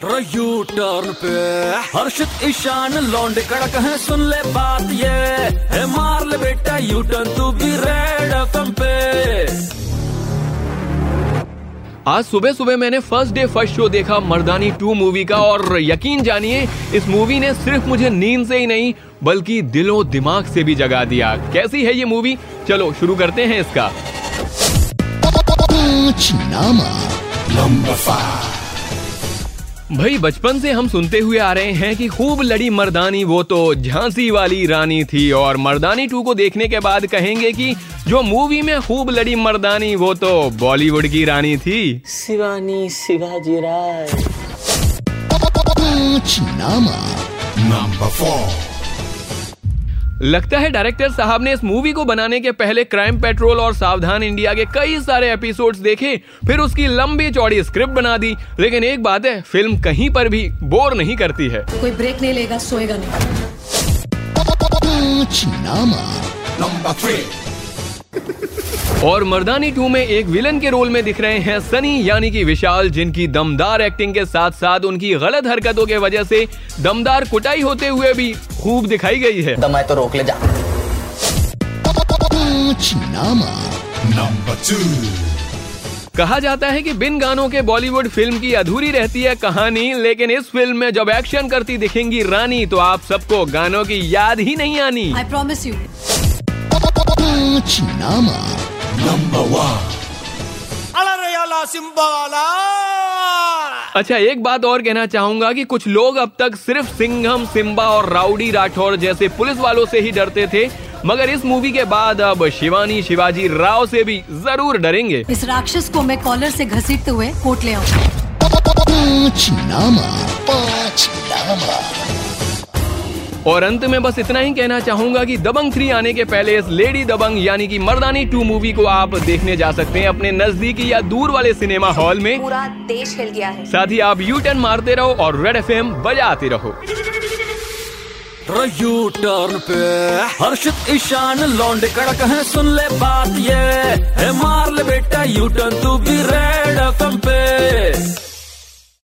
U turn पे। हर्षित ईशान लौंडे कड़क है सुन ले बात ये। है मार ले बेटा यू टर्न तू भी रेड एफएम पे। आज सुबह सुबह मैंने फ़र्स्ट डे फ़र्स्ट शो देखा मर्दानी टू मूवी का और यकीन जानिए इस मूवी ने सिर्फ़ मुझे नींद से ही नहीं बल्कि दिलो दिमाग से भी जगा दिया। कैसी है ये मूवी चलो शुरू करते हैं इसका। भाई बचपन से हम सुनते हुए आ रहे हैं कि खूब लड़ी मर्दानी वो तो झांसी वाली रानी थी। और मर्दानी टू को देखने के बाद कहेंगे कि जो मूवी में खूब लड़ी मर्दानी वो तो बॉलीवुड की रानी थी। शिवानी शिवाजी राय। Number four. लगता है डायरेक्टर साहब ने इस मूवी को बनाने के पहले क्राइम पेट्रोल और सावधान इंडिया के कई सारे एपिसोड्स देखे फिर उसकी लंबी चौड़ी स्क्रिप्ट बना दी लेकिन एक बात है फ़िल्म कहीं पर भी बोर नहीं करती है। कोई ब्रेक नहीं लेगा सोएगा नहीं। Number three. और मर्दानी टू में एक विलन के रोल में दिख रहे हैं सनी यानी कि विशाल जिनकी दमदार एक्टिंग के साथ साथ उनकी गलत हरकतों के वजह से दमदार कुटाई होते हुए भी खूब दिखाई गई है। दमाए तो रोक ले जा. कहा जाता है कि बिन गानों के बॉलीवुड फ़िल्म की अधूरी रहती है कहानी लेकिन इस फ़िल्म में जब एक्शन करती दिखेंगी रानी तो आप सबको गानों की याद ही नहीं आनी। I promise you Number one. अच्छा एक बात और कहना चाहूँगा कि कुछ लोग अब तक सिर्फ़ सिंघम सिम्बा और राउडी राठौर जैसे पुलिस वालों से ही डरते थे मगर इस मूवी के बाद अब शिवानी शिवाजी राव से भी ज़रूर डरेंगे। इस राक्षस को मैं कॉलर से घसीटते हुए कोट ले आऊँगा और अंत में बस इतना ही कहना चाहूँगा कि दबंग थ्री आने के पहले इस लेडी दबंग यानी कि मर्दानी टू मूवी को आप देखने जा सकते हैं अपने नजदीकी या दूर वाले सिनेमा हॉल में। पूरा देश हिल गया है। साथ ही आप यू टर्न मारते रहो और रेड एफएम बजाते रहो। यू टर्न पे। हर्षित ईशान लौंड कड़क है सुन ले बात ये। मार ले बेटा यू टर्न तू भी रेड एफएम पे